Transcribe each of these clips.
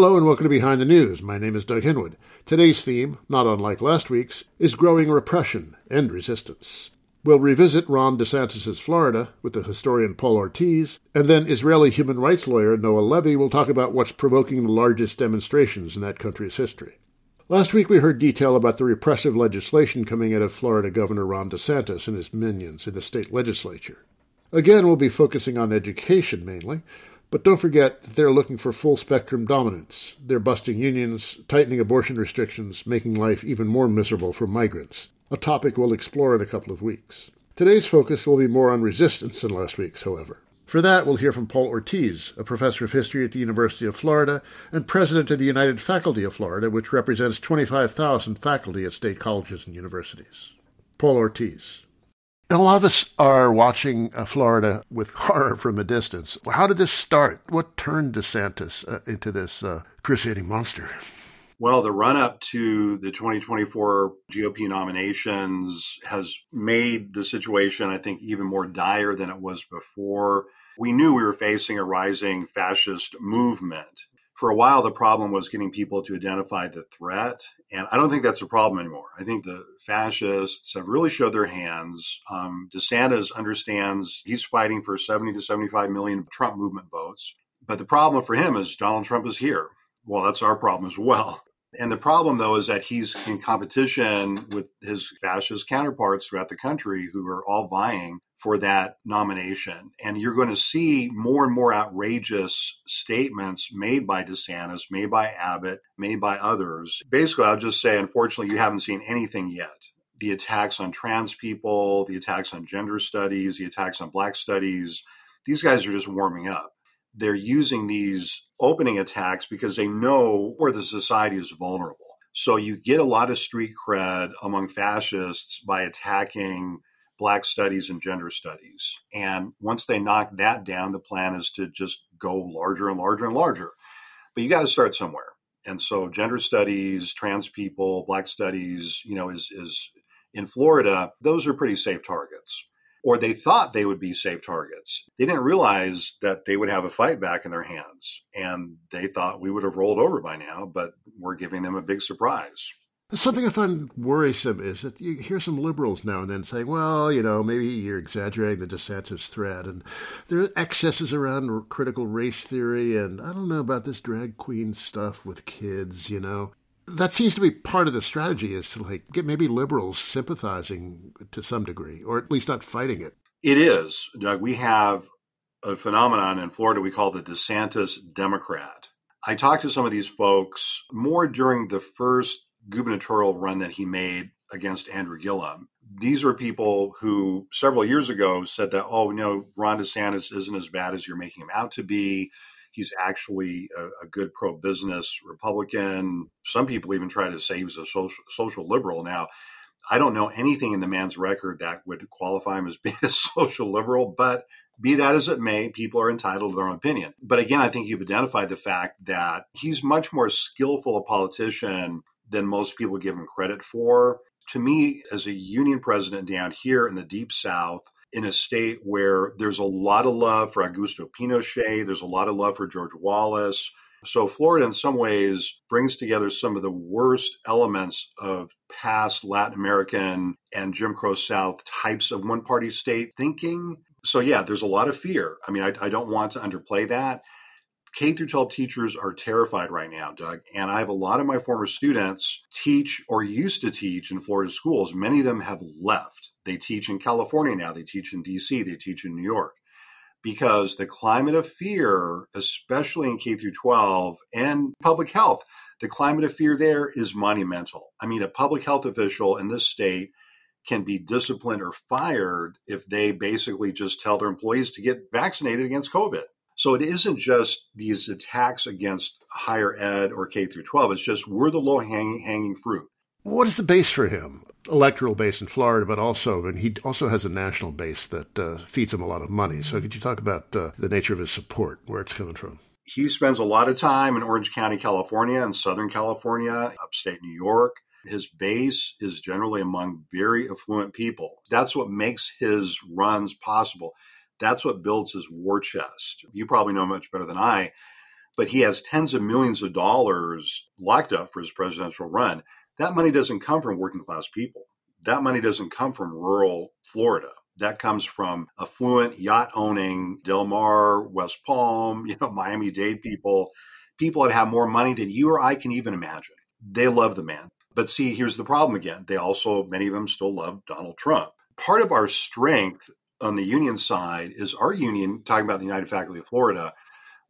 Hello and welcome to Behind the News. My name is Doug Henwood. Today's theme, not unlike last week's, is growing repression and resistance. We'll revisit Ron DeSantis' Florida with the historian Paul Ortiz, and then Israeli human rights lawyer Noa Levy will talk about what's provoking the largest demonstrations in that country's history. Last week we heard detail about the repressive legislation coming out of Florida Governor Ron DeSantis and his minions in the state legislature. Again, we'll be focusing on education mainly, but don't forget that they're looking for full spectrum dominance. They're busting unions, tightening abortion restrictions, making life even more miserable for migrants, a topic we'll explore in a couple of weeks. Today's focus will be more on resistance than last week's, however. For that, we'll hear from Paul Ortiz, a professor of history at the University of Florida and president of the United Faculty of Florida, which represents 25,000 faculty at state colleges and universities. Paul Ortiz. A lot of us are watching uh, Florida with horror from a distance. How did this start? What turned DeSantis uh, into this uh, crusading monster? Well, the run up to the 2024 GOP nominations has made the situation, I think, even more dire than it was before. We knew we were facing a rising fascist movement for a while the problem was getting people to identify the threat and i don't think that's a problem anymore. I think the fascists have really showed their hands. Um, desantis understands he's fighting for 70 to 75 million trump movement votes but the problem for him is donald trump is here. Well that's our problem as well. And the problem though is that he's in competition with his fascist counterparts throughout the country who are all vying for that nomination. And you're going to see more and more outrageous statements made by DeSantis, made by Abbott, made by others. Basically, I'll just say, unfortunately, you haven't seen anything yet. The attacks on trans people, the attacks on gender studies, the attacks on black studies, these guys are just warming up. They're using these opening attacks because they know where the society is vulnerable. So you get a lot of street cred among fascists by attacking Black studies and gender studies. And once they knock that down, the plan is to just go larger and larger and larger. But you got to start somewhere. And so gender studies, trans people, black studies, you know, is is in Florida, those are pretty safe targets. Or they thought they would be safe targets. They didn't realize that they would have a fight back in their hands. And they thought we would have rolled over by now, but we're giving them a big surprise. Something I find worrisome is that you hear some liberals now and then saying, well, you know, maybe you're exaggerating the DeSantis threat, and there are excesses around critical race theory, and I don't know about this drag queen stuff with kids, you know. That seems to be part of the strategy is to like get maybe liberals sympathizing to some degree, or at least not fighting it. It is, Doug. We have a phenomenon in Florida we call the DeSantis Democrat. I talked to some of these folks more during the first gubernatorial run that he made against Andrew Gillum. These were people who several years ago said that, oh, no, Ron DeSantis isn't as bad as you're making him out to be. He's actually a, a good pro business Republican. Some people even try to say he was a social, social liberal. Now, I don't know anything in the man's record that would qualify him as being a social liberal, but be that as it may, people are entitled to their own opinion. But again, I think you've identified the fact that he's much more skillful a politician than most people give him credit for. To me, as a union president down here in the deep south, in a state where there's a lot of love for Augusto Pinochet, there's a lot of love for George Wallace. So, Florida, in some ways, brings together some of the worst elements of past Latin American and Jim Crow South types of one party state thinking. So, yeah, there's a lot of fear. I mean, I, I don't want to underplay that. K through 12 teachers are terrified right now, Doug. And I have a lot of my former students teach or used to teach in Florida schools. Many of them have left. They teach in California now, they teach in DC, they teach in New York. Because the climate of fear, especially in K through 12 and public health, the climate of fear there is monumental. I mean, a public health official in this state can be disciplined or fired if they basically just tell their employees to get vaccinated against COVID. So it isn't just these attacks against higher ed or K through 12. It's just we're the low hanging, hanging fruit. What is the base for him? Electoral base in Florida, but also, and he also has a national base that uh, feeds him a lot of money. So could you talk about uh, the nature of his support, where it's coming from? He spends a lot of time in Orange County, California, and Southern California, upstate New York. His base is generally among very affluent people. That's what makes his runs possible. That's what builds his war chest. You probably know much better than I, but he has tens of millions of dollars locked up for his presidential run. That money doesn't come from working class people. That money doesn't come from rural Florida. That comes from affluent yacht owning Del Mar, West Palm, you know, Miami Dade people, people that have more money than you or I can even imagine. They love the man. But see, here's the problem again. They also, many of them still love Donald Trump. Part of our strength on the union side is our union, talking about the United Faculty of Florida,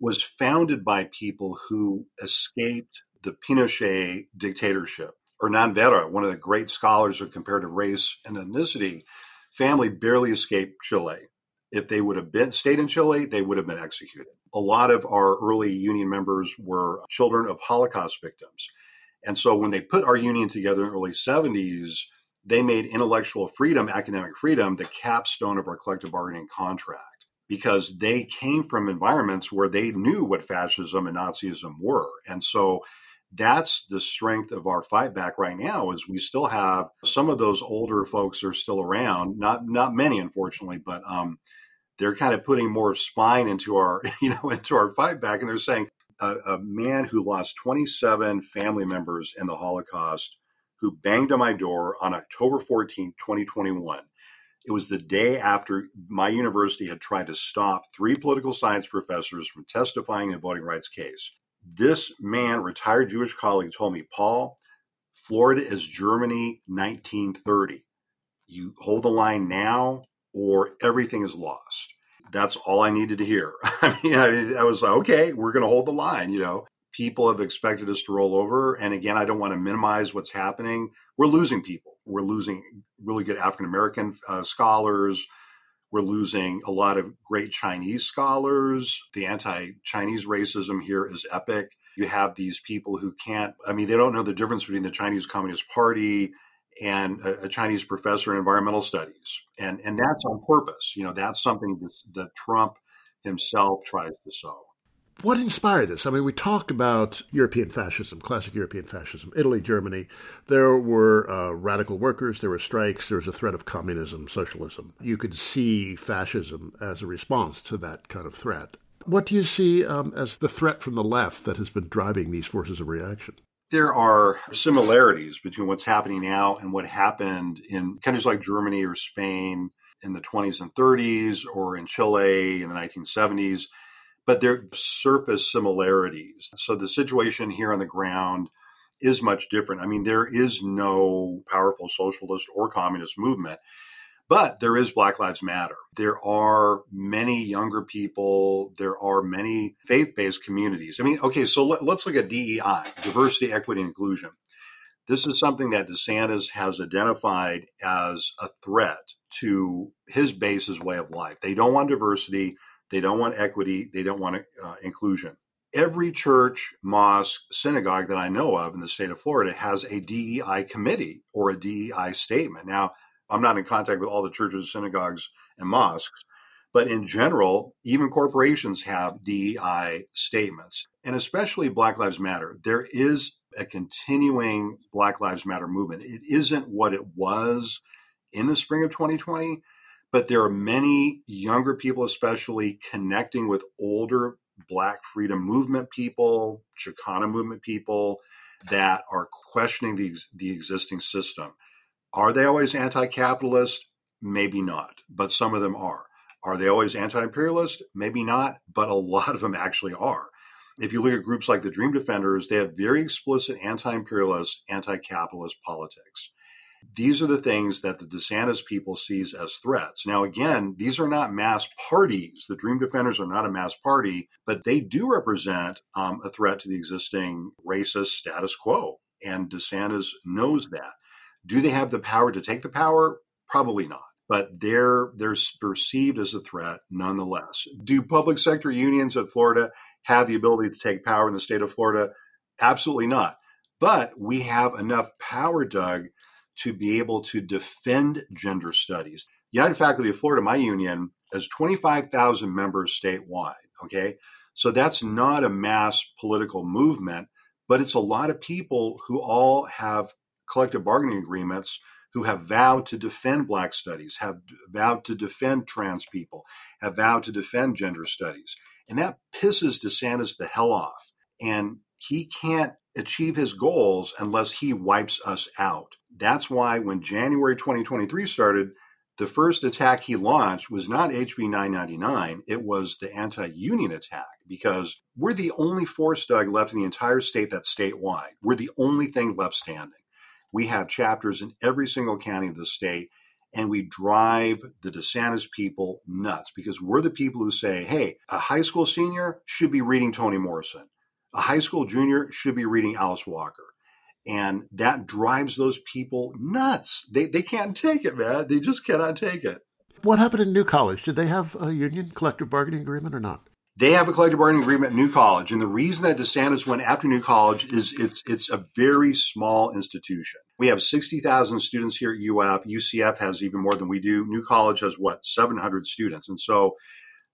was founded by people who escaped the Pinochet dictatorship. Hernan Vera, one of the great scholars of comparative race and ethnicity, family barely escaped Chile. If they would have been stayed in Chile, they would have been executed. A lot of our early union members were children of Holocaust victims. And so when they put our union together in the early 70s, they made intellectual freedom, academic freedom, the capstone of our collective bargaining contract because they came from environments where they knew what fascism and Nazism were. And so that's the strength of our fight back right now is we still have some of those older folks are still around not not many unfortunately but um, they're kind of putting more spine into our you know into our fight back and they're saying a, a man who lost 27 family members in the holocaust who banged on my door on October 14, 2021. It was the day after my university had tried to stop three political science professors from testifying in a voting rights case. This man, retired Jewish colleague, told me, Paul, Florida is Germany 1930. You hold the line now, or everything is lost. That's all I needed to hear. I mean, I, I was like, okay, we're going to hold the line, you know people have expected us to roll over. And again, I don't want to minimize what's happening. We're losing people. We're losing really good African American uh, scholars. We're losing a lot of great Chinese scholars. The anti Chinese racism here is epic. You have these people who can't, I mean, they don't know the difference between the Chinese Communist Party and a, a Chinese professor in environmental studies. And, and that's on purpose. You know, that's something that, that Trump himself tries to sow. What inspired this? I mean, we talk about European fascism, classic European fascism, Italy, Germany. There were uh, radical workers, there were strikes, there was a threat of communism, socialism. You could see fascism as a response to that kind of threat. What do you see um, as the threat from the left that has been driving these forces of reaction? There are similarities between what's happening now and what happened in countries like Germany or Spain in the 20s and 30s or in Chile in the 1970s but there surface similarities. So the situation here on the ground is much different. I mean, there is no powerful socialist or communist movement, but there is Black Lives Matter. There are many younger people. There are many faith based communities. I mean, okay, so let, us look at DEI, diversity, equity, and inclusion. This is something that DeSantis has identified as a threat to his base's way of life. They don't want diversity. They don't want equity. They don't want uh, inclusion. Every church, mosque, synagogue that I know of in the state of Florida has a DEI committee or a DEI statement. Now, I'm not in contact with all the churches, synagogues, and mosques, but in general, even corporations have DEI statements, and especially Black Lives Matter. There is a continuing Black Lives Matter movement. It isn't what it was in the spring of 2020, but there are many younger people, especially connecting with older Black freedom movement people, Chicano movement people that are questioning the, the existing system. Are they always anti capitalist? Maybe not, but some of them are. Are they always anti imperialist? Maybe not, but a lot of them actually are. If you look at groups like the Dream Defenders, they have very explicit anti imperialist, anti capitalist politics. These are the things that the DeSantis people sees as threats. Now, again, these are not mass parties. The Dream Defenders are not a mass party, but they do represent um, a threat to the existing racist status quo. And DeSantis knows that. Do they have the power to take the power? Probably not. but they're they're perceived as a threat nonetheless. Do public sector unions at Florida have the ability to take power in the state of Florida? Absolutely not. But we have enough power, Doug, to be able to defend gender studies. United Faculty of Florida, my union, has 25,000 members statewide. Okay. So that's not a mass political movement, but it's a lot of people who all have collective bargaining agreements who have vowed to defend Black studies, have vowed to defend trans people, have vowed to defend gender studies. And that pisses DeSantis the hell off. And he can't achieve his goals unless he wipes us out. That's why when January 2023 started, the first attack he launched was not HB 999, it was the anti union attack because we're the only force, Doug, left in the entire state that's statewide. We're the only thing left standing. We have chapters in every single county of the state, and we drive the DeSantis people nuts because we're the people who say, hey, a high school senior should be reading Toni Morrison. A high school junior should be reading Alice Walker. And that drives those people nuts. They, they can't take it, man. They just cannot take it. What happened in New College? Did they have a union collective bargaining agreement or not? They have a collective bargaining agreement at New College, and the reason that DeSantis went after New College is it's it's a very small institution. We have sixty thousand students here at UF. UCF has even more than we do. New College has what seven hundred students, and so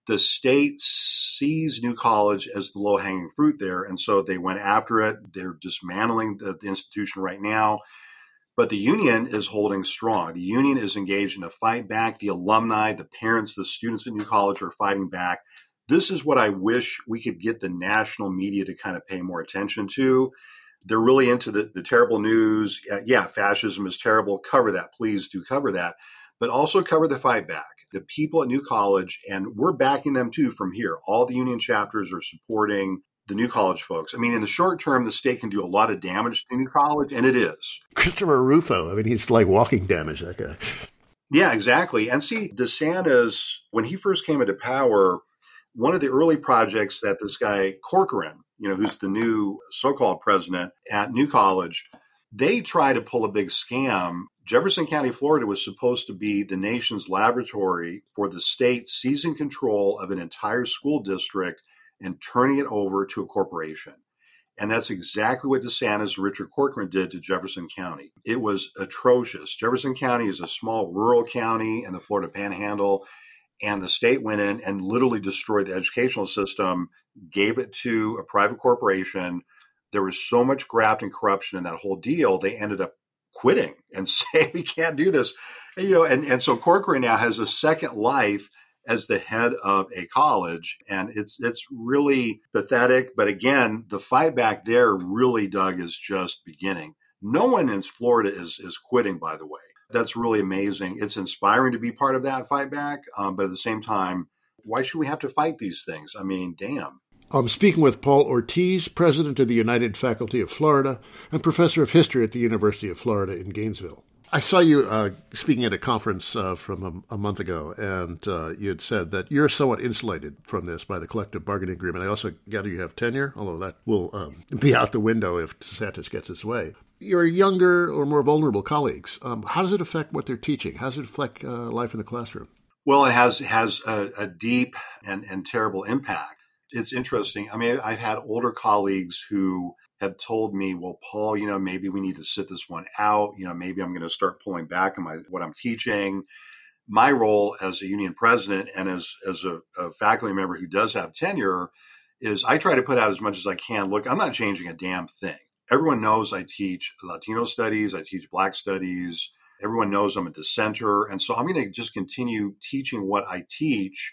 the state sees New College as the low hanging fruit there, and so they went after it. They're dismantling the, the institution right now. But the union is holding strong. The union is engaged in a fight back. The alumni, the parents, the students at New College are fighting back this is what I wish we could get the national media to kind of pay more attention to. They're really into the, the terrible news. Uh, yeah, fascism is terrible. Cover that. Please do cover that. But also cover the fight back. The people at New College, and we're backing them too from here. All the union chapters are supporting the New College folks. I mean, in the short term, the state can do a lot of damage to New College, and it is. Christopher Rufo, I mean, he's like walking damage, that guy. Yeah, exactly. And see, DeSantis, when he first came into power, one of the early projects that this guy Corcoran, you know, who's the new so-called president at New College, they try to pull a big scam. Jefferson County, Florida was supposed to be the nation's laboratory for the state seizing control of an entire school district and turning it over to a corporation. And that's exactly what DeSantis and Richard Corcoran did to Jefferson County. It was atrocious. Jefferson County is a small rural county in the Florida Panhandle and the state went in and literally destroyed the educational system, gave it to a private corporation. There was so much graft and corruption in that whole deal, they ended up quitting and saying we can't do this. And, you know, and, and so Corcoran now has a second life as the head of a college, and it's it's really pathetic. But again, the fight back there really, Doug, is just beginning. No one in Florida is is quitting, by the way that's really amazing. It's inspiring to be part of that fight back, um, but at the same time, why should we have to fight these things? I mean, damn. I'm speaking with Paul Ortiz, president of the United Faculty of Florida and professor of history at the University of Florida in Gainesville. I saw you uh, speaking at a conference uh, from a, a, month ago, and uh, you had said that you're somewhat insulated from this by the collective bargaining agreement. I also gather you have tenure, although that will um, be out the window if DeSantis gets his way. Your younger or more vulnerable colleagues, um, how does it affect what they're teaching? How does it affect uh, life in the classroom? Well, it has has a, a deep and, and terrible impact. It's interesting. I mean, I've had older colleagues who have told me, well, Paul, you know, maybe we need to sit this one out. You know, maybe I'm going to start pulling back on my what I'm teaching. My role as a union president and as as a, a faculty member who does have tenure is I try to put out as much as I can. Look, I'm not changing a damn thing. Everyone knows I teach Latino studies, I teach Black studies. Everyone knows I'm a dissenter, and so I'm going to just continue teaching what I teach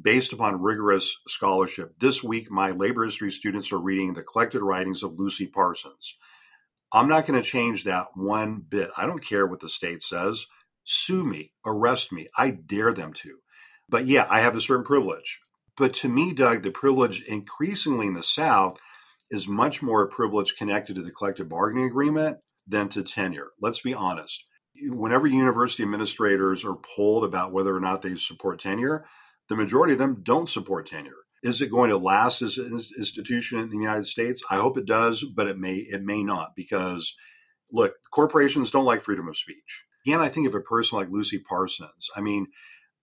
based upon rigorous scholarship. This week, my labor history students are reading the collected writings of Lucy Parsons. I'm not going to change that one bit. I don't care what the state says. Sue me, arrest me. I dare them to. But yeah, I have a certain privilege. But to me, Doug, the privilege increasingly in the South is much more a privilege connected to the collective bargaining agreement than to tenure. Let's be honest. Whenever university administrators are polled about whether or not they support tenure, the majority of them don't support tenure. Is it going to last as an institution in the United States? I hope it does, but it may it may not because look, corporations don't like freedom of speech. Again, I think of a person like Lucy Parsons. I mean,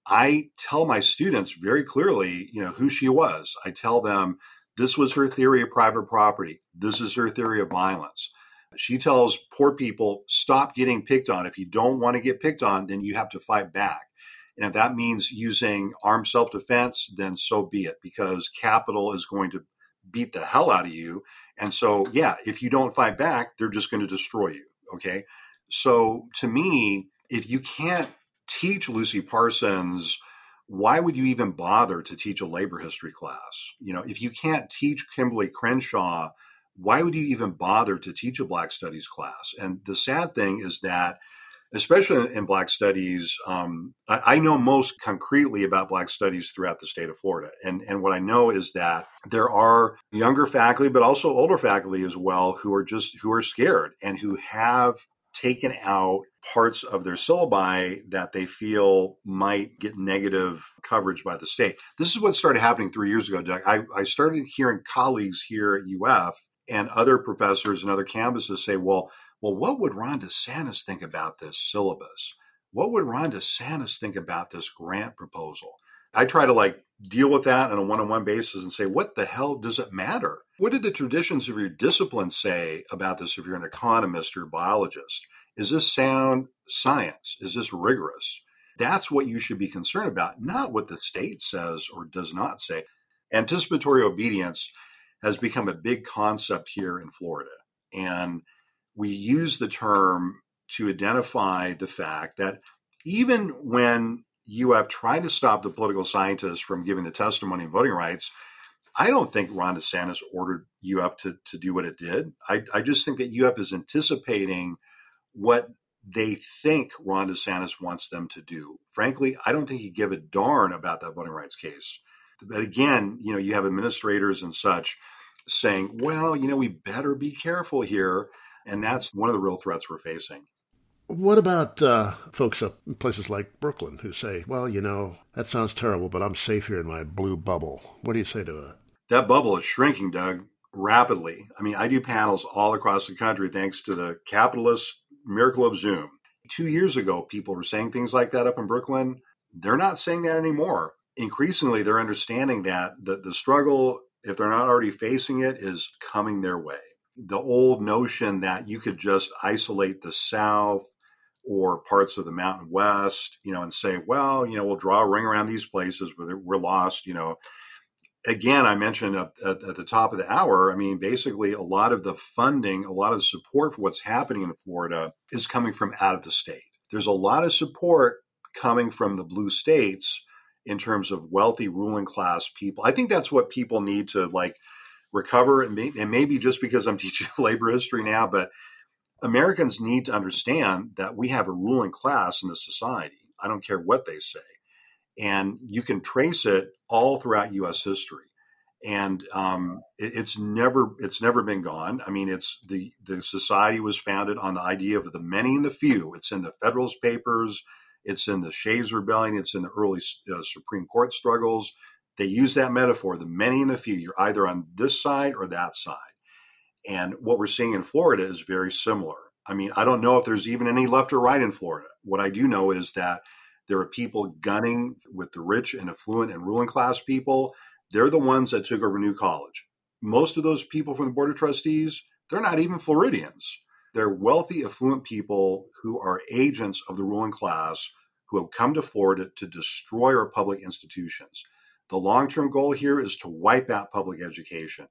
I tell my students very clearly, you know, who she was. I tell them this was her theory of private property. This is her theory of violence. She tells poor people, stop getting picked on. If you don't want to get picked on, then you have to fight back. And if that means using armed self defense, then so be it, because capital is going to beat the hell out of you. And so, yeah, if you don't fight back, they're just going to destroy you. Okay. So to me, if you can't teach Lucy Parsons, why would you even bother to teach a labor history class? You know, if you can't teach Kimberlé Crenshaw, why would you even bother to teach a Black Studies class? And the sad thing is that especially in Black Studies, um, I, I, know most concretely about Black Studies throughout the state of Florida. And, and what I know is that there are younger faculty, but also older faculty as well, who are just who are scared and who have taken out parts of their syllabi that they feel might get negative coverage by the state. This is what started happening three years ago, Doug. I, I started hearing colleagues here at UF and other professors and other campuses say, well, well, what would Ron DeSantis think about this syllabus? What would Ron DeSantis think about this grant proposal? I try to like deal with that on a one on one basis and say, what the hell does it matter? What did the traditions of your discipline say about this if you're an economist or a biologist? Is this sound science? Is this rigorous? That's what you should be concerned about, not what the state says or does not say. Anticipatory obedience has become a big concept here in Florida. And we use the term to identify the fact that even when you have tried to stop the political scientists from giving the testimony on voting rights, I don't think Ron DeSantis ordered UF to, to do what it did. I, I just think that UF is anticipating what they think Ron DeSantis wants them to do. Frankly, I don't think he'd give a darn about that voting rights case. But again, you know, you have administrators and such saying, well, you know, we better be careful here and that's one of the real threats we're facing. What about uh, folks up in places like Brooklyn who say, well, you know, that sounds terrible, but I'm safe here in my blue bubble? What do you say to that? That bubble is shrinking, Doug, rapidly. I mean, I do panels all across the country thanks to the capitalist miracle of Zoom. Two years ago, people were saying things like that up in Brooklyn. They're not saying that anymore. Increasingly, they're understanding that the, the struggle, if they're not already facing it, is coming their way the old notion that you could just isolate the South or parts of the Mountain West, you know, and say, well, you know, we'll draw a ring around these places where we're lost, you know. Again, I mentioned at, at, the top of the hour, I mean, basically, a lot of the funding, a lot of the support for what's happening in Florida is coming from out of the state. There's a lot of support coming from the blue states in terms of wealthy ruling class people. I think that's what people need to like recover. And, may, and maybe just because I'm teaching labor history now, but Americans need to understand that we have a ruling class in the society. I don't care what they say. And you can trace it all throughout U.S. history. And um, it, it's never it's never been gone. I mean, it's the the society was founded on the idea of the many and the few. It's in the Federalist Papers. It's in the Shays Rebellion. It's in the early uh, Supreme Court struggles. They use that metaphor, the many and the few. You're either on this side or that side. And what we're seeing in Florida is very similar. I mean, I don't know if there's even any left or right in Florida. What I do know is that there are people gunning with the rich and affluent and ruling class people. They're the ones that took over New College. Most of those people from the Board of Trustees, they're not even Floridians. They're wealthy, affluent people who are agents of the ruling class who have come to Florida to destroy our public institutions. The long term goal here is to wipe out public education.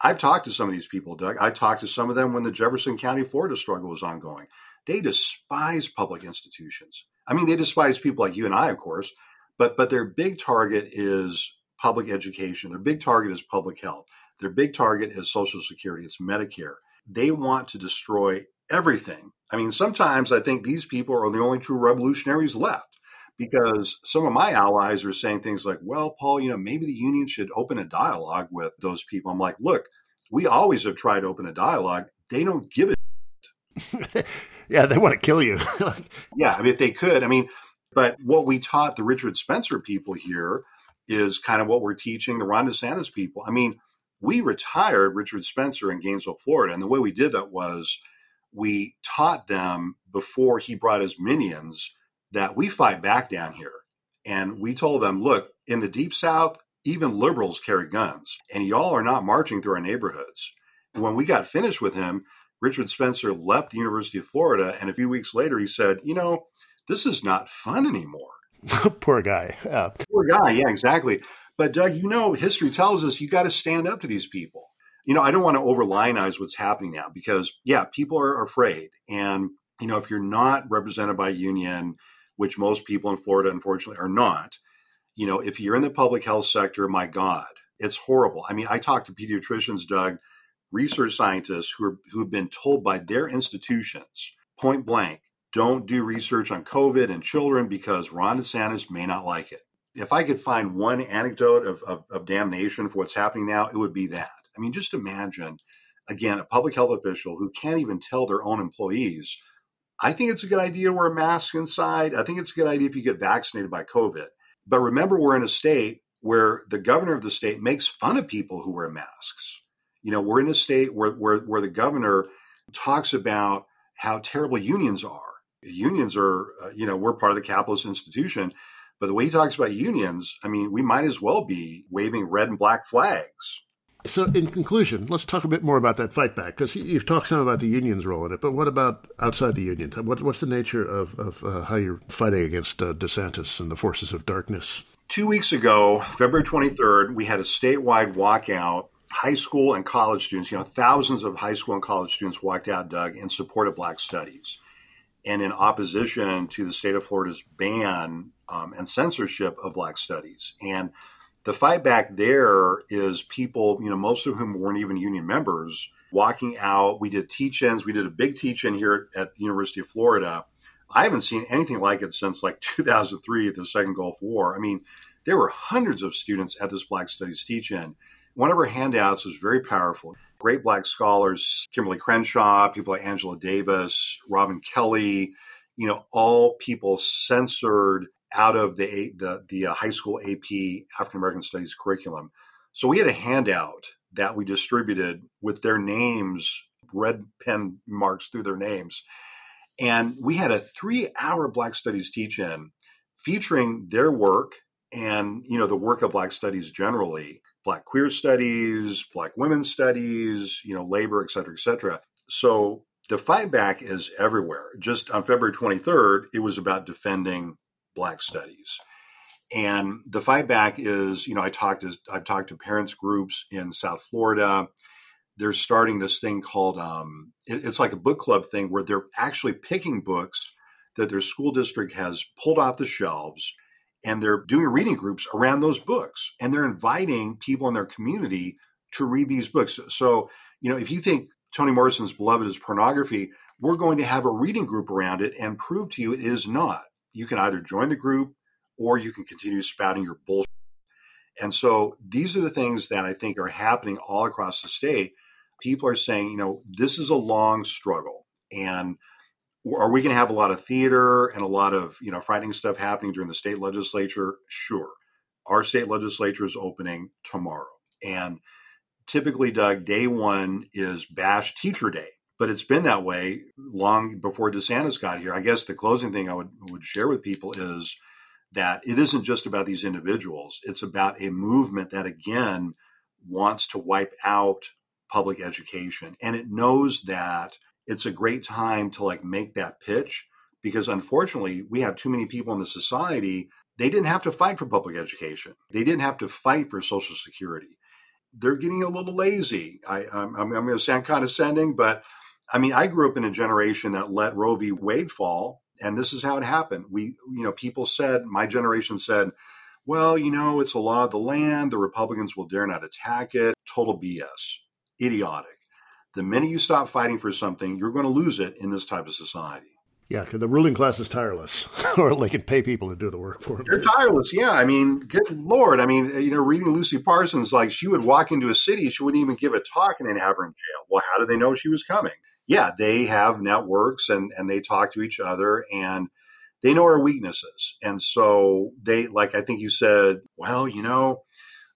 I've talked to some of these people, Doug. I talked to some of them when the Jefferson County, Florida struggle was ongoing. They despise public institutions. I mean, they despise people like you and I, of course, but but their big target is public education. Their big target is public health. Their big target is Social Security. It's Medicare. They want to destroy everything. I mean, sometimes I think these people are the only true revolutionaries left because some of my allies are saying things like, well, Paul, you know, maybe the union should open a dialogue with those people. I'm like, look, we always have tried to open a dialogue. They don't give it. yeah, they want to kill you. yeah, I mean, if they could, I mean, but what we taught the Richard Spencer people here is kind of what we're teaching the Ron DeSantis people. I mean, we retired Richard Spencer in Gainesville, Florida. And the way we did that was we taught them before he brought his minions that we fight back down here. And we told them, look, in the deep south, even liberals carry guns, and y'all are not marching through our neighborhoods. When we got finished with him, Richard Spencer left the University of Florida, and a few weeks later he said, you know, this is not fun anymore. Poor guy. Yeah. Poor guy. Yeah, exactly. But Doug, you know, history tells us you got to stand up to these people. You know, I don't want to overlionize what's happening now because, yeah, people are afraid. And, you know, if you're not represented by a union, which most people in Florida, unfortunately, are not, you know, if you're in the public health sector, my God, it's horrible. I mean, I talk to pediatricians, Doug, research scientists who are who have been told by their institutions, point blank, don't do research on COVID and children because Ron DeSantis may not like it. If I could find one anecdote of, of, of damnation for what's happening now, it would be that. I mean, just imagine, again, a public health official who can't even tell their own employees, I think it's a good idea to wear a mask inside. I think it's a good idea if you get vaccinated by COVID. But remember, we're in a state where the governor of the state makes fun of people who wear masks. You know, we're in a state where, where, where the governor talks about how terrible unions are unions are, uh, you know, we're part of the capitalist institution. But the way he talks about unions, I mean, we might as well be waving red and black flags. So, in conclusion, let's talk a bit more about that fight back because you've talked some about the union's role in it. But what about outside the unions? What, what's the nature of, of uh, how you're fighting against uh, DeSantis and the forces of darkness? Two weeks ago, February 23rd, we had a statewide walkout. High school and college students, you know, thousands of high school and college students walked out, Doug, in support of Black Studies and in opposition to the state of Florida's ban um, and censorship of Black studies. And the fight back there is people, you know, most of whom weren't even union members, walking out. We did teach ins. We did a big teach in here at the University of Florida. I haven't seen anything like it since like 2003 the Second Gulf War. I mean, there were hundreds of students at this Black Studies teach in. One of our handouts was very powerful great black scholars, Kimberlé Crenshaw, people like Angela Davis, Robin Kelley, you know, all people censored out of the the, the uh, high school AP African American Studies curriculum. So we had a handout that we distributed with their names, red pen marks through their names. And we had a three hour Black Studies teach in featuring their work and, you know, the work of Black Studies generally black queer studies, black women's studies, you know, labor, et cetera, et cetera. So the fight back is everywhere. Just on February 23rd, it was about defending black studies. And the fight back is, you know, I talked to I've talked to parents groups in South Florida. They're starting this thing called um, it, it's like a book club thing where they're actually picking books that their school district has pulled off the shelves and they're doing reading groups around those books and they're inviting people in their community to read these books so you know if you think toni morrison's beloved is pornography we're going to have a reading group around it and prove to you it is not you can either join the group or you can continue spouting your bullshit. And so these are the things that i think are happening all across the state. People are saying you know this is a long struggle. And are we going to have a lot of theater and a lot of you know frightening stuff happening during the state legislature? Sure. Our state legislature is opening tomorrow, and typically, Doug, day one is Bash Teacher Day, but it's been that way long before DeSantis got here. I guess the closing thing I would would share with people is that it isn't just about these individuals; it's about a movement that again wants to wipe out public education, and it knows that it's a great time to like make that pitch because unfortunately we have too many people in the society they didn't have to fight for public education. They didn't have to fight for social security. They're getting a little lazy. I, am going to sound condescending but i mean i grew up in a generation that let roe v wade fall and this is how it happened we you know people said my generation said well you know it's a law of the land the republicans will dare not attack it total bs idiotic the minute you stop fighting for something, you're going to lose it in this type of society. Yeah, because the ruling class is tireless, or they can pay people to do the work for them. They're tireless. Yeah, I mean, good lord. I mean, you know, reading Lucy Parsons, like she would walk into a city, she wouldn't even give a talk, and they'd have her in jail. Well, how do they know she was coming? Yeah, they have networks, and and they talk to each other, and they know our weaknesses, and so they, like I think you said, well, you know,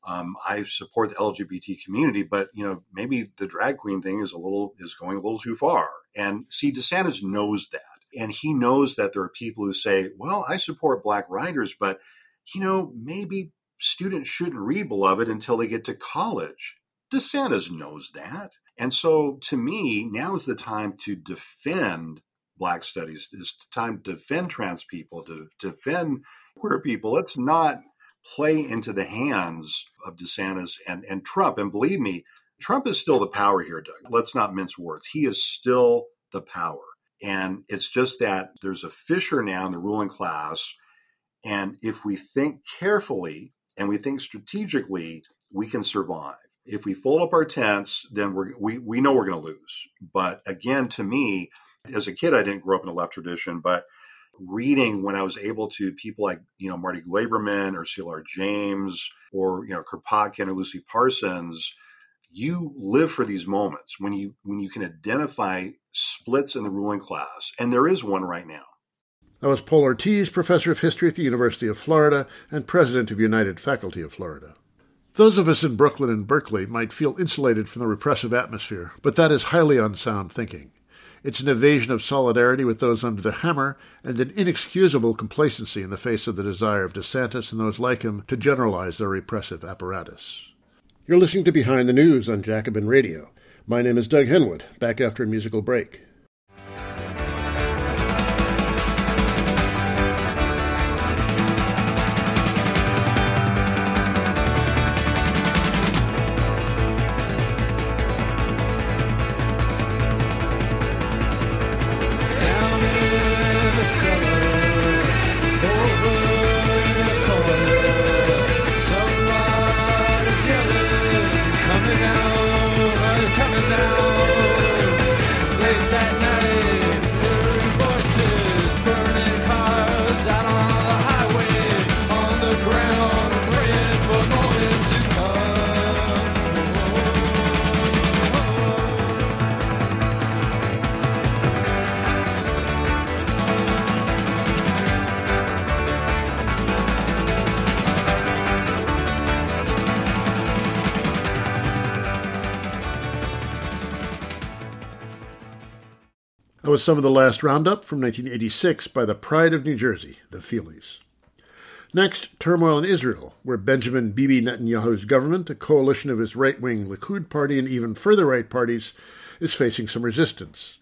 Um, I support the LGBT community, but you know maybe the drag queen thing is a little is going a little too far. And see, DeSantis knows that, and he knows that there are people who say, "Well, I support black writers, but you know maybe students shouldn't read Beloved until they get to college." DeSantis knows that, and so to me, now is the time to defend Black studies. It's time to defend trans people, to defend queer people. Let's not play into the hands of DeSantis and, and Trump. And believe me, Trump is still the power here, Doug. Let's not mince words. He is still the power. And it's just that there's a fissure now in the ruling class. And if we think carefully and we think strategically, we can survive. If we fold up our tents, then we're, we, we know we're going to lose. But again, to me, as a kid, I didn't grow up in a left tradition, but reading when I was able to people like, you know, Marty Glaberman or C.L.R. James or, you know, Kropotkin or Lucy Parsons, you live for these moments when you when you can identify splits in the ruling class. And there is one right now. That was Paul Ortiz, professor of history at the University of Florida and president of United Faculty of Florida. Those of us in Brooklyn and Berkeley might feel insulated from the repressive atmosphere, but that is highly unsound thinking. It's an evasion of solidarity with those under the hammer and an inexcusable complacency in the face of the desire of DeSantis and those like him to generalize their repressive apparatus. You're listening to Behind the News on Jacobin Radio. My name is Doug Henwood, back after a musical break. Some of the last roundup from 1986 by the Pride of New Jersey, the Feelies. Next, turmoil in Israel, where Benjamin Bibi Netanyahu's government, a coalition of his right wing Likud party and even further right parties, is facing some resistance.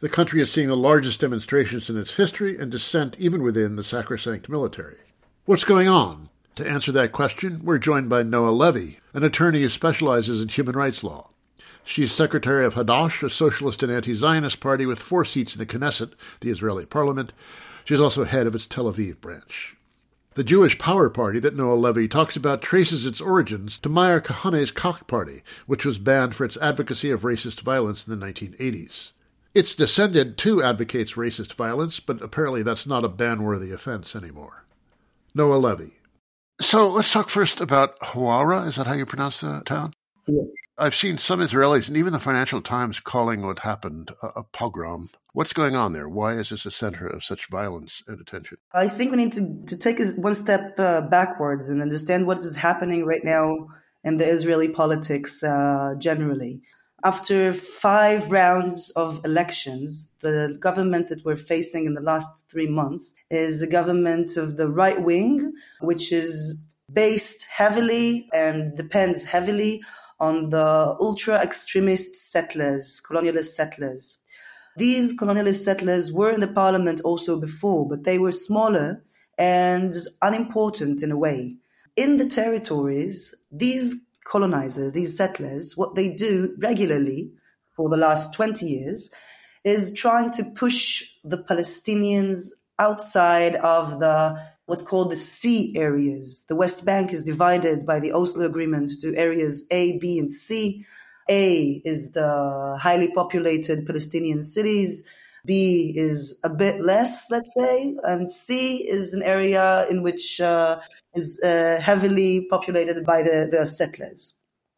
The country is seeing the largest demonstrations in its history and dissent even within the sacrosanct military. What's going on? To answer that question, we're joined by Noa Levy, an attorney who specializes in human rights law. She's secretary of Hadash, a socialist and anti Zionist party with four seats in the Knesset, the Israeli parliament. She's also head of its Tel Aviv branch. The Jewish Power Party that Noa Levy talks about traces its origins to Meir Kahane's Kach Party, which was banned for its advocacy of racist violence in the 1980s. Its descendant too advocates racist violence, but apparently that's not a ban-worthy offense anymore. Noa Levy. So let's talk first about Hawara. Is that how you pronounce the town? Yes. I've seen some Israelis and even the Financial Times calling what happened a, a, pogrom. What's going on there? Why is this a center of such violence and attention? I think we need to, to take one step uh, backwards and understand what is happening right now in the Israeli politics uh, generally. After five rounds of elections, the government that we're facing in the last three months is a government of the right wing, which is based heavily and depends heavily on the ultra extremist settlers, colonialist settlers. These colonialist settlers were in the parliament also before, but they were smaller and unimportant in a way. In the territories, these colonizers, these settlers, what they do regularly for the last 20 years is trying to push the Palestinians outside of the what's called the C areas. The West Bank is divided by the Oslo Agreement to areas A, B, and C. A is the highly populated Palestinian cities. B is a bit less, let's say, and C is an area in which uh, is uh, heavily populated by the, the settlers.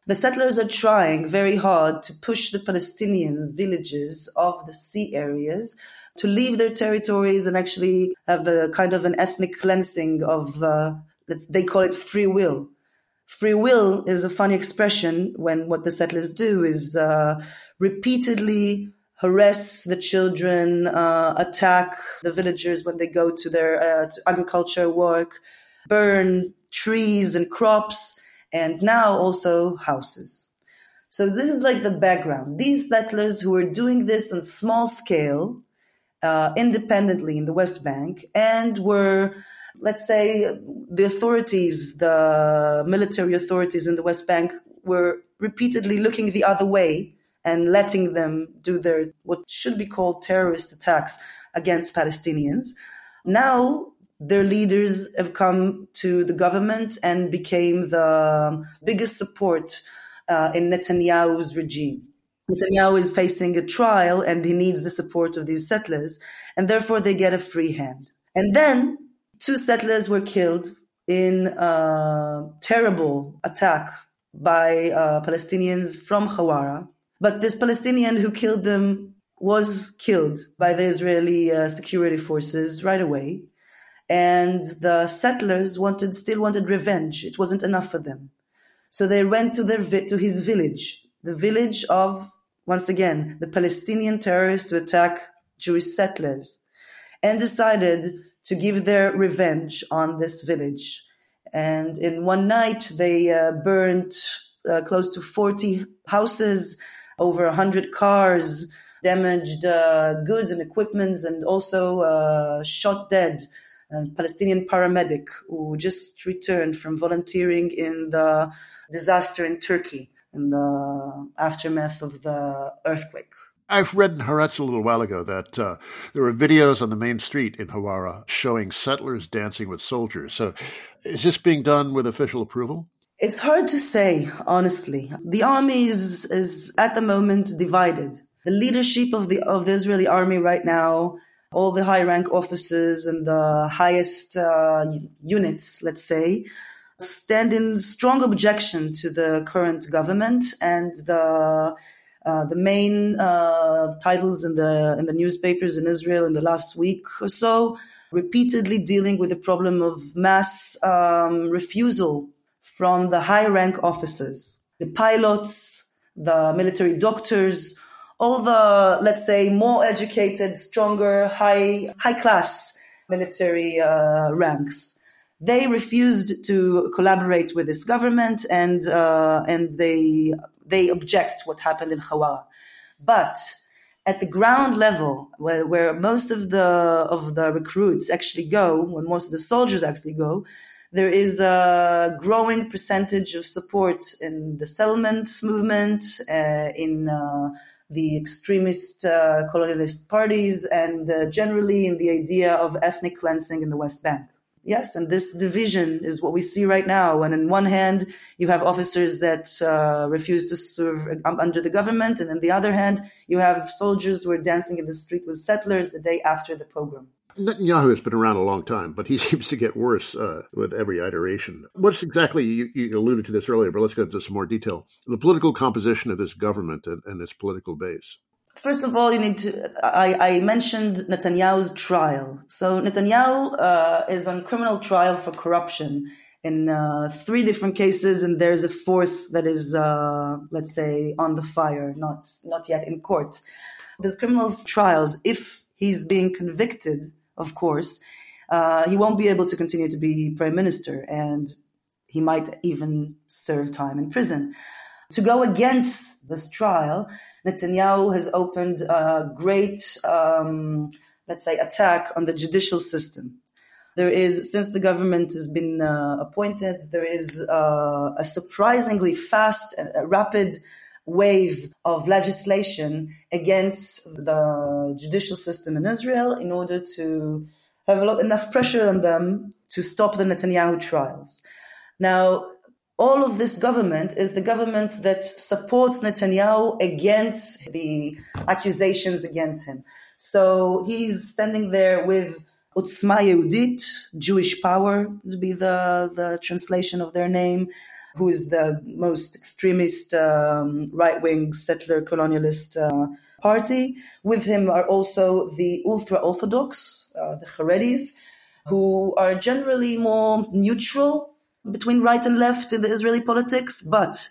The settlers are trying very hard to push the Palestinians' villages of the C areas to leave their territories and actually have a kind of an ethnic cleansing of, uh, they call it free will. Free will is a funny expression when what the settlers do is uh, repeatedly harass the children, uh, attack the villagers when they go to their uh, to agriculture work, burn trees and crops, and now also houses. So this is like the background. These settlers who are doing this on small scale, uh, independently in the West Bank, and were let's say the authorities, the military authorities in the West Bank were repeatedly looking the other way and letting them do their what should be called terrorist attacks against Palestinians. Now their leaders have come to the government and became the biggest support uh, in Netanyahu's regime. Netanyahu is facing a trial and he needs the support of these settlers, and therefore they get a free hand. And then two settlers were killed in a terrible attack by uh, Palestinians from Hawara. But this Palestinian who killed them was killed by the Israeli uh, security forces right away. And the settlers wanted, still wanted revenge. It wasn't enough for them. So they went to their, to his village, the village of, once again, the Palestinian terrorists to attack Jewish settlers and decided to give their revenge on this village. And in one night, they uh, burned uh, close to 40 houses, over 100 cars, damaged uh, goods and equipments, and also uh, shot dead a Palestinian paramedic who just returned from volunteering in the disaster in Turkey in the aftermath of the earthquake. I've read in Haaretz a little while ago that uh, there were videos on the main street in Hawara showing settlers dancing with soldiers. So is this being done with official approval? It's hard to say, honestly. The army is, is at the moment divided. The leadership of the of the Israeli army right now, all the high rank officers and the highest uh, units, let's say, stand in strong objection to the current government and the uh, the main uh, titles in the in the newspapers in Israel in the last week or so, repeatedly dealing with the problem of mass um, refusal from the high rank officers, the pilots, the military doctors, all the let's say more educated, stronger, high high class military uh, ranks they refused to collaborate with this government and uh, and they they object what happened in Hawara. But at the ground level, where, where most of the of the recruits actually go, when most of the soldiers actually go, there is a growing percentage of support in the settlements movement, uh, in uh, the extremist uh, colonialist parties, and uh, generally in the idea of ethnic cleansing in the West Bank. Yes, and this division is what we see right now. And on one hand, you have officers that uh, refuse to serve under the government, and on the other hand, you have soldiers who are dancing in the street with settlers the day after the pogrom. Netanyahu has been around a long time, but he seems to get worse uh, with every iteration. What's exactly, you, you, alluded to this earlier, but let's get into some more detail. The political composition of this government and, and its political base. First of all, you need to. I, I mentioned Netanyahu's trial. So Netanyahu uh, is on criminal trial for corruption in uh, three different cases, and there's a fourth that is, uh, let's say, on the fire, not not yet in court. There's criminal trials. If he's being convicted, of course, uh, he won't be able to continue to be prime minister, and he might even serve time in prison. To go against this trial, Netanyahu has opened a great, um, let's say, attack on the judicial system. There is, since the government has been uh, appointed, there is uh, a surprisingly fast, uh, rapid wave of legislation against the judicial system in Israel in order to have lot, enough pressure on them to stop the Netanyahu trials. Now, all of this government is the government that supports Netanyahu against the accusations against him. So he's standing there with Otzma Yehudit, Jewish Power, to be the, the translation of their name, who is the most extremist um, right wing settler colonialist uh, party. With him are also the ultra Orthodox, uh, the Haredis, who are generally more neutral between right and left in the Israeli politics, but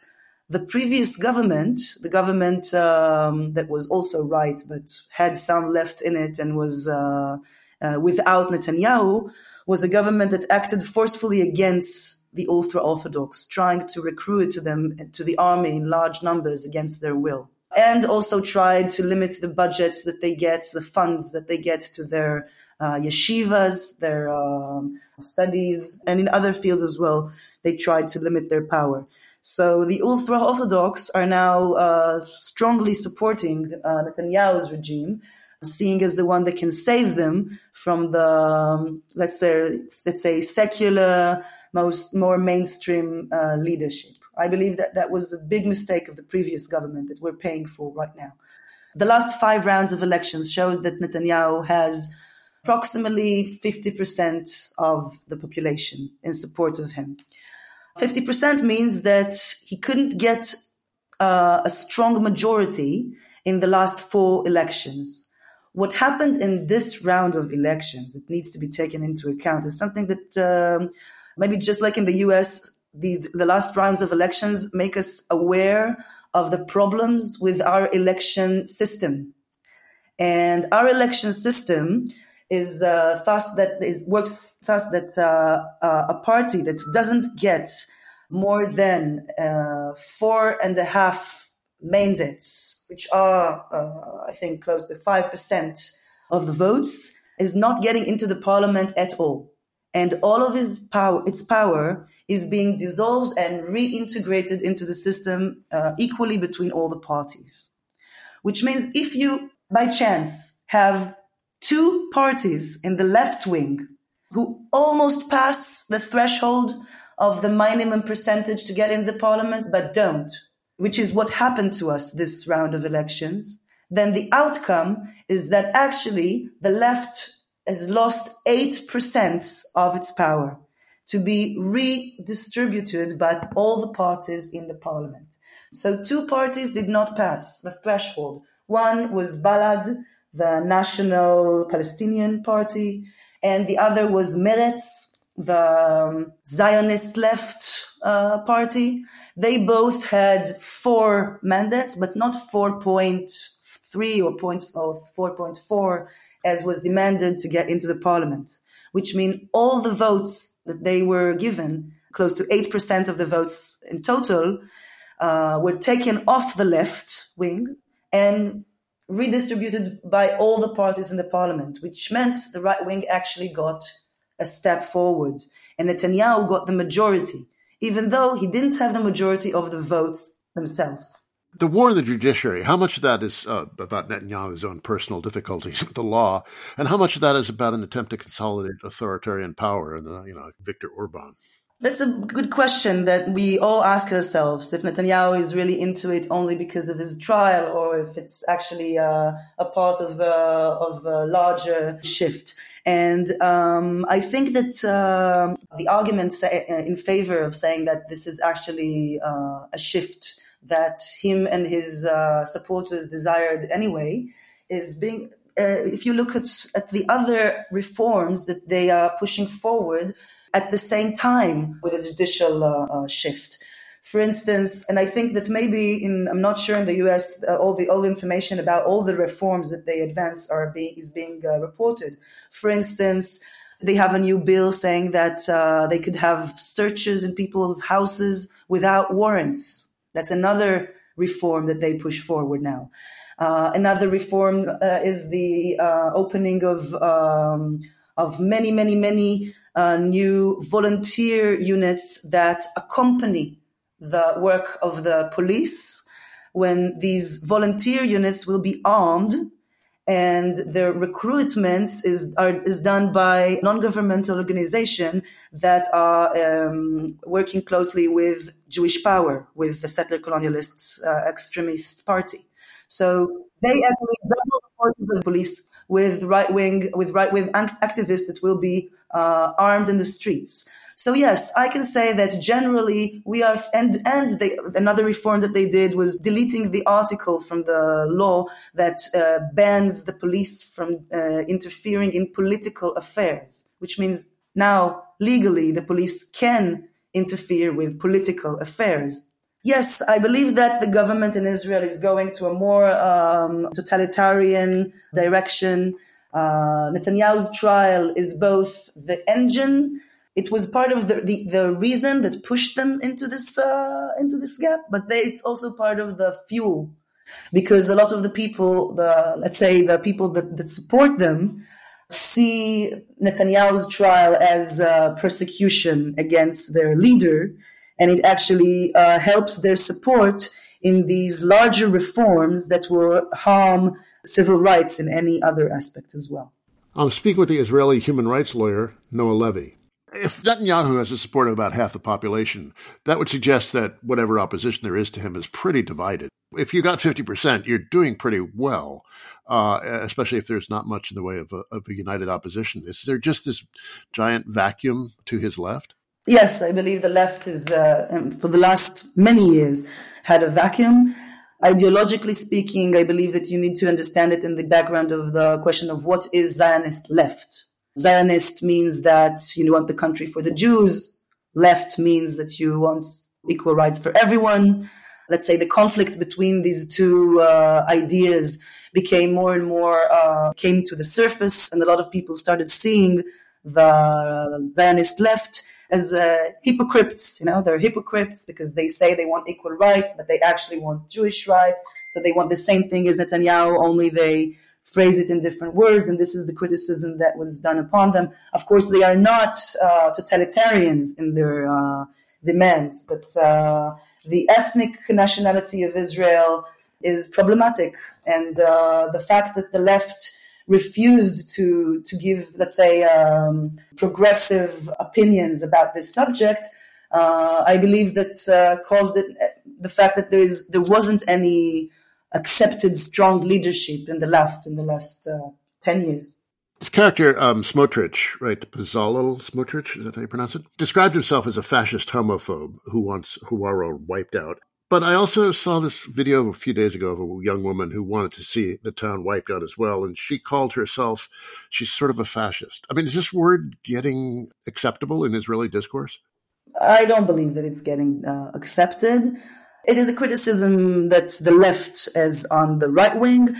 the previous government, the government um, that was also right but had some left in it and was uh, uh, without Netanyahu, was a government that acted forcefully against the ultra Orthodox, trying to recruit to them to the army in large numbers against their will. And also tried to limit the budgets that they get, the funds that they get to their uh, yeshivas, their um, studies, and in other fields as well. They tried to limit their power. So the ultra Orthodox are now uh, strongly supporting uh, Netanyahu's regime, seeing as the one that can save them from the um, let's say let's say secular, most more mainstream uh, leadership. I believe that that was a big mistake of the previous government that we're paying for right now. The last five rounds of elections showed that Netanyahu has approximately 50% of the population in support of him. 50% means that he couldn't get uh, a strong majority in the last four elections. What happened in this round of elections it needs to be taken into account is something that um, maybe just like in the US, the, the last rounds of elections make us aware of the problems with our election system. And our election system is uh, thus that is works thus that uh, uh, a party that doesn't get more than uh, four and a half mandates, which are uh, I think close to five percent of the votes, is not getting into the parliament at all, and all of his power, its power, is being dissolved and reintegrated into the system uh, equally between all the parties. Which means if you by chance have two parties in the left wing who almost pass the threshold of the minimum percentage to get in the parliament, but don't, which is what happened to us this round of elections, then the outcome is that actually the left has lost 8% of its power to be redistributed by all the parties in the parliament. So two parties did not pass the threshold. One was Balad, the National Palestinian Party, and the other was Meretz, the um, Zionist left uh, party. They both had four mandates, but not 4.3 or 4.4 as was demanded to get into the parliament, which mean all the votes that they were given, close to 8% of the votes in total, uh, were taken off the left wing and redistributed by all the parties in the parliament, which meant the right wing actually got a step forward. And Netanyahu got the majority, even though he didn't have the majority of the votes themselves. The war in the judiciary, how much of that is uh, about Netanyahu's own personal difficulties with the law, and how much of that is about an attempt to consolidate authoritarian power and, you know, Viktor Orban? That's a good question that we all ask ourselves if Netanyahu is really into it only because of his trial or if it's actually uh, a part of, uh, of a larger shift. And um, I think that uh, the arguments in favor of saying that this is actually uh, a shift that him and his uh, supporters desired anyway is being uh, if you look at, at the other reforms that they are pushing forward, at the same time with a judicial uh, uh, shift. For instance, and I think that maybe in I'm not sure in the U.S. Uh, all the all information about all the reforms that they advance are being is being uh, reported. For instance, they have a new bill saying that uh, they could have searches in people's houses without warrants. That's another reform that they push forward now. Uh, another reform uh, is the uh, opening of um, of many, many, many uh, new volunteer units that accompany the work of the police when these volunteer units will be armed and their recruitment is are, is done by non-governmental organization that are um, working closely with Jewish power, with the settler colonialists uh, extremist party. So they actually double the forces of police with right wing with right wing activists that will be uh, armed in the streets. So yes, I can say that generally we are, and and they, another reform that they did was deleting the article from the law that uh, bans the police from uh, interfering in political affairs, which means now legally the police can interfere with political affairs. Yes, I believe that the government in Israel is going to a more um, totalitarian direction. Uh, Netanyahu's trial is both the engine. It was part of the, the, the reason that pushed them into this uh, into this gap, but they, it's also part of the fuel because a lot of the people, the let's say the people that, that support them, see Netanyahu's trial as persecution against their leader and it actually uh, helps their support in these larger reforms that will harm civil rights in any other aspect as well. I'm speaking with the Israeli human rights lawyer, Noa Levy. If Netanyahu has the support of about half the population, that would suggest that whatever opposition there is to him is pretty divided. If you got 50%, you're doing pretty well, uh, especially if there's not much in the way of a, of a united opposition. Is there just this giant vacuum to his left? Yes, I believe the left is, uh, um, for the last many years, had a vacuum. Ideologically speaking, I believe that you need to understand it in the background of the question of what is Zionist left. Zionist means that you want the country for the Jews. Left means that you want equal rights for everyone. Let's say the conflict between these two uh, ideas became more and more uh, came to the surface, and a lot of people started seeing the Zionist left as uh, hypocrites. You know, they're hypocrites because they say they want equal rights, but they actually want Jewish rights. So they want the same thing as Netanyahu, only they phrase it in different words. And this is the criticism that was done upon them. Of course, they are not uh, totalitarians in their uh, demands, but uh, the ethnic nationality of Israel is problematic. And uh, the fact that the left refused to to give, let's say, um, progressive opinions about this subject, uh, I believe that uh, caused it, the fact that there is there wasn't any accepted strong leadership in the left in the last uh, ten years. This character, um, Smotrich, right, Bezalel Smotrich, is that how you pronounce it? Described himself as a fascist homophobe who wants Huwara wiped out. But I also saw this video a few days ago of a young woman who wanted to see the town wiped out as well. And she called herself, she's sort of a fascist. I mean, is this word getting acceptable in Israeli discourse? I don't believe that it's getting uh, accepted. It is a criticism that the left is on the right wing.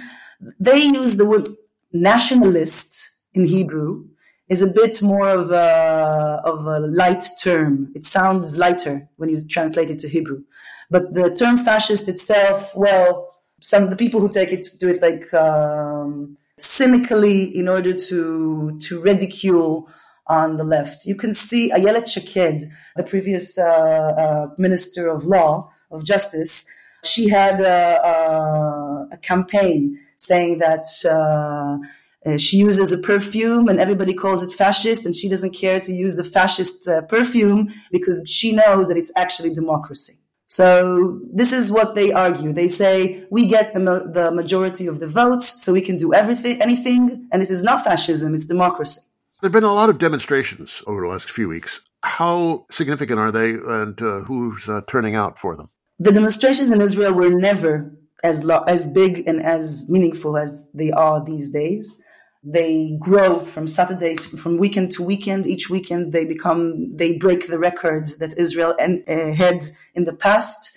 They use the word nationalist in Hebrew is a bit more of a, of a light term. It sounds lighter when you translate it to Hebrew. But the term fascist itself, well, some of the people who take it do it like um, cynically in order to to ridicule on the left. You can see Ayelet Shaked, the previous uh, uh, minister of law of justice. She had a, a, a campaign saying that. Uh, uh, she uses a perfume and everybody calls it fascist and she doesn't care to use the fascist uh, perfume because she knows that it's actually democracy. So this is what they argue. They say we get the, the majority of the votes, so we can do everything, anything. And this is not fascism; it's democracy. There've been a lot of demonstrations over the last few weeks. How significant are they, and uh, who's uh, turning out for them? The demonstrations in Israel were never as lo- as big and as meaningful as they are these days. They grow from Saturday, from weekend to weekend. Each weekend they become, they break the records that Israel en- uh, had in the past.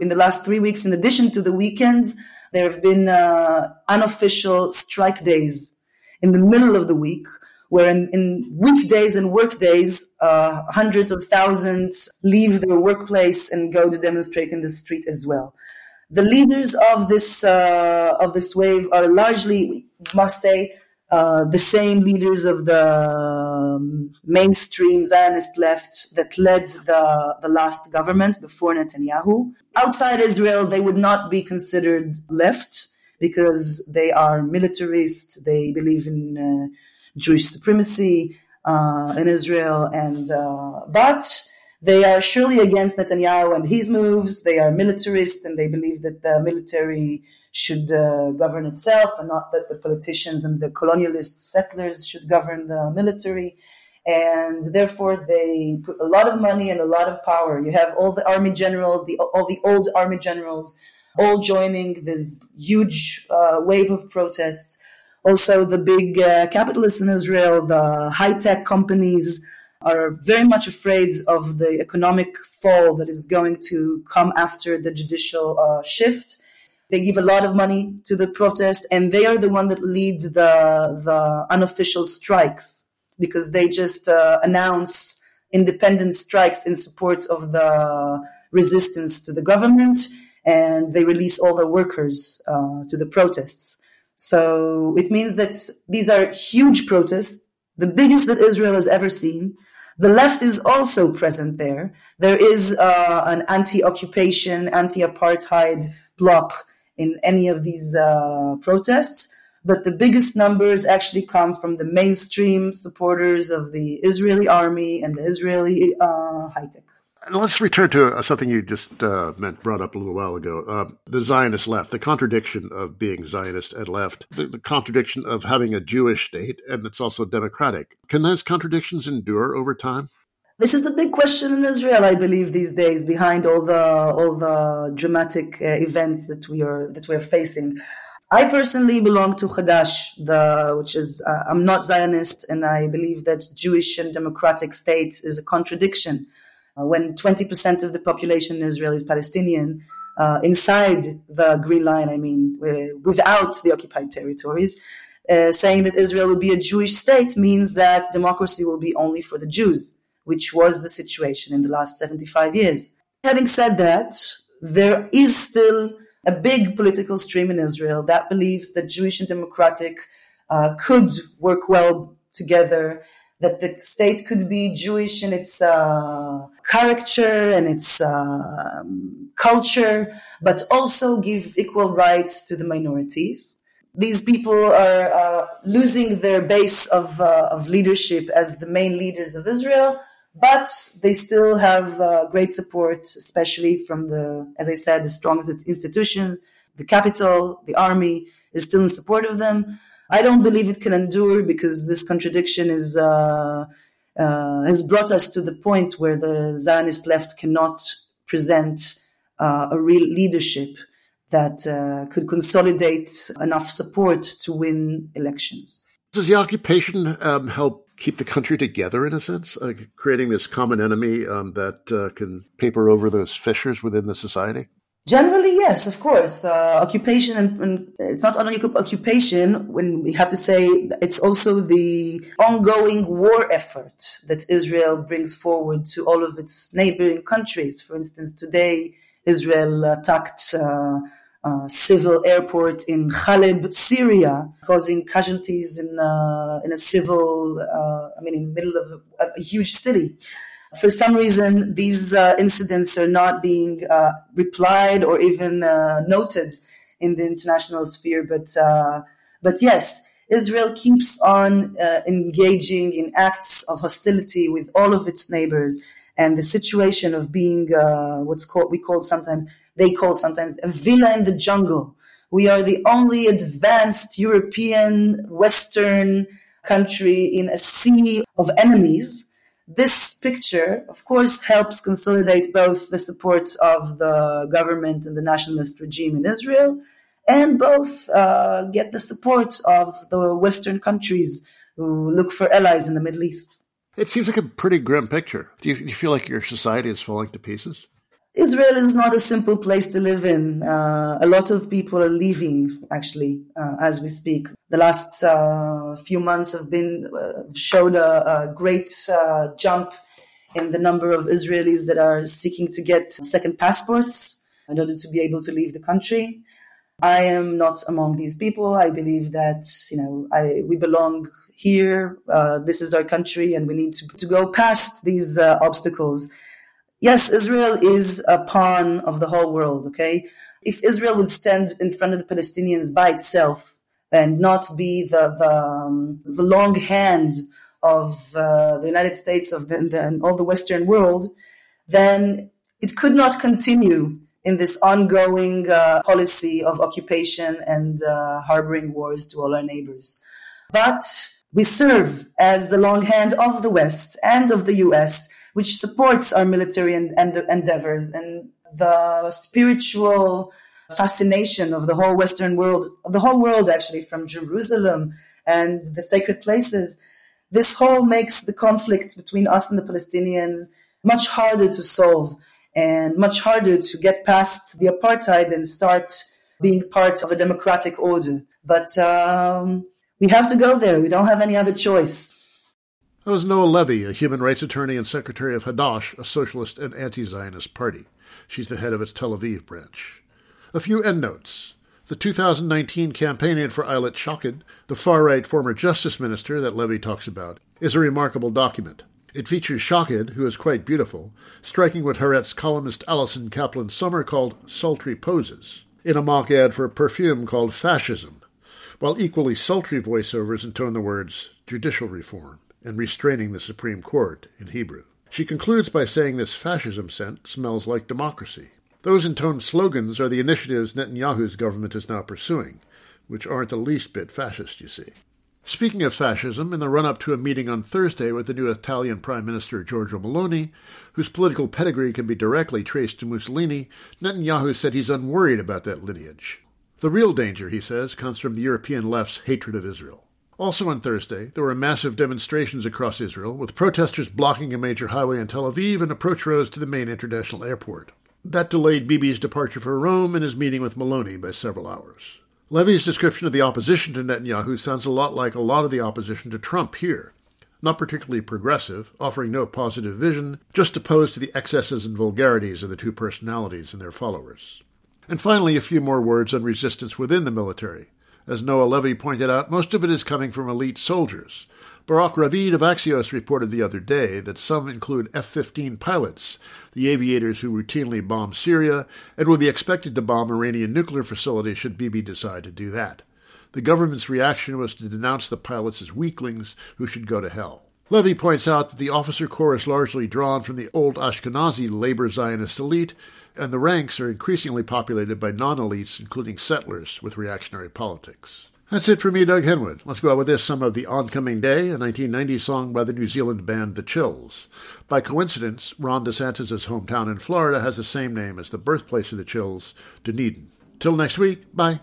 In the last three weeks, in addition to the weekends, there have been uh, unofficial strike days in the middle of the week, where in, in weekdays and workdays, uh, hundreds of thousands leave their workplace and go to demonstrate in the street as well. The leaders of this uh, of this wave are largely, we must say, uh, the same leaders of the um, mainstream Zionist left that led the, the last government before Netanyahu. Outside Israel, they would not be considered left because they are militarist, they believe in uh, Jewish supremacy uh, in Israel, and uh, but they are surely against Netanyahu and his moves. They are militarist and they believe that the military should uh, govern itself and not that the politicians and the colonialist settlers should govern the military. And therefore, they put a lot of money and a lot of power. You have all the army generals, the, all the old army generals, all joining this huge uh, wave of protests. Also, the big uh, capitalists in Israel, the high tech companies, are very much afraid of the economic fall that is going to come after the judicial uh, shift. They give a lot of money to the protest, and they are the one that lead the the unofficial strikes because they just uh, announce independent strikes in support of the resistance to the government, and they release all the workers uh, to the protests. So it means that these are huge protests, the biggest that Israel has ever seen. The left is also present there. There is uh, an anti-occupation, anti-apartheid bloc in any of these uh, protests. But the biggest numbers actually come from the mainstream supporters of the Israeli army and the Israeli uh, high tech. Let's return to uh, something you just uh, meant, brought up a little while ago uh, the Zionist left, the contradiction of being Zionist and left, the, the, contradiction of having a Jewish state, and it's also democratic. Can those contradictions endure over time? This is the big question in Israel, I believe, these days, behind all the all the dramatic uh, events that we are that we are facing. I personally belong to Hadash, the which is uh, I'm not Zionist, and I believe that Jewish and democratic state is a contradiction. Uh, when 20% of the population in Israel is Palestinian, uh, inside the Green Line, I mean, uh, without the occupied territories, uh, saying that Israel will be a Jewish state means that democracy will be only for the Jews which was the situation in the last 75 years. Having said that, there is still a big political stream in Israel that believes that Jewish and democratic uh, could work well together, that the state could be Jewish in its uh, character and its uh, culture, but also give equal rights to the minorities. These people are uh, losing their base of, uh, of leadership as the main leaders of Israel, but they still have uh, great support, especially from the, as I said, the strongest institution, the capital, the army is still in support of them. I don't believe it can endure because this contradiction is uh, uh, has brought us to the point where the Zionist left cannot present uh, a real leadership that uh, could consolidate enough support to win elections. Does the occupation um, help keep the country together in a sense, uh, creating this common enemy um, that uh, can paper over those fissures within the society? Generally, yes, of course. Uh, occupation, and, and, it's not only occupation, when we have to say it's also the ongoing war effort that Israel brings forward to all of its neighboring countries. For instance, today, Israel attacked uh, uh, civil airport in Khaleb, Syria, causing casualties in uh, in a civil, uh, I mean, in the middle of a, a huge city. For some reason, these uh, incidents are not being uh, replied or even noted in the international sphere. But but yes, Israel keeps on engaging in acts of hostility with all of its neighbors, and the situation of being what's called we call sometimes they call sometimes a villa in the jungle. We are the only advanced European Western country in a sea of enemies. This picture, of course, helps consolidate both the support of the government and the nationalist regime in Israel, and both uh, get the support of the Western countries who look for allies in the Middle East. It seems like a pretty grim picture. Do you, do you feel like your society is falling to pieces? Israel is not a simple place to live in. Uh, a lot of people are leaving, actually, uh, as we speak. The last uh, few months have been uh, showed a, a great uh, jump in the number of Israelis that are seeking to get second passports in order to be able to leave the country. I am not among these people. I believe that you know I, we belong here. Uh, this is our country, and we need to, to go past these obstacles yes, Israel is a pawn of the whole world, okay? If Israel would stand in front of the Palestinians by itself and not be the, the, um, the long hand of uh, the United States of the, the, and all the Western world, then it could not continue in this ongoing uh, policy of occupation and uh, harboring wars to all our neighbors. But we serve as the long hand of the West and of the US which supports our military and, and endeavors and the spiritual fascination of the whole Western world, the whole world actually, from Jerusalem and the sacred places. this whole makes the conflict between us and the Palestinians much harder to solve and much harder to get past the apartheid and start being part of a democratic order. But um, we have to go there. We don't have any other choice. That was Noa Levy, a human rights attorney and secretary of Hadash, a socialist and anti Zionist party. She's the head of its Tel Aviv branch. A few endnotes. The 2019 campaign ad for Ayelet Shaked, the far right former justice minister that Levy talks about, is a remarkable document. It features Shaked, who is quite beautiful, striking what Haaretz columnist Alison Kaplan Sommer called sultry poses, in a mock ad for a perfume called Fascism, while equally sultry voiceovers intone the words judicial reform and restraining the Supreme Court in Hebrew. She concludes by saying this fascism scent smells like democracy. Those intoned slogans are the initiatives Netanyahu's government is now pursuing, which aren't the least bit fascist, you see. Speaking of fascism, in the run up to a meeting on Thursday with the new Italian Prime Minister Giorgia Meloni, whose political pedigree can be directly traced to Mussolini, Netanyahu said he's unworried about that lineage. The real danger, he says, comes from the European left's hatred of Israel. Also on Thursday, there were massive demonstrations across Israel, with protesters blocking a major highway in Tel Aviv and approach roads to the main international airport. That delayed Bibi's departure for Rome and his meeting with Meloni by several hours. Levy's description of the opposition to Netanyahu sounds a lot like a lot of the opposition to Trump here. Not particularly progressive, offering no positive vision, just opposed to the excesses and vulgarities of the two personalities and their followers. And finally, a few more words on resistance within the military. As Noa Levy pointed out, most of it is coming from elite soldiers, Barak Ravid of Axios reported the other day that some include F 15 pilots, the aviators who routinely bomb Syria, and would be expected to bomb Iranian nuclear facilities should Bibi decide to do that. The government's reaction was to denounce the pilots as weaklings who should go to hell. Levy points out that the officer corps is largely drawn from the old Ashkenazi labor Zionist elite, and the ranks are increasingly populated by non elites, including settlers with reactionary politics. That's it for me, Doug Henwood. Let's go out with this some of The Oncoming Day, a 1990 song by the New Zealand band The Chills. By coincidence, Ron DeSantis' hometown in Florida has the same name as the birthplace of the Chills, Dunedin. Till next week, bye.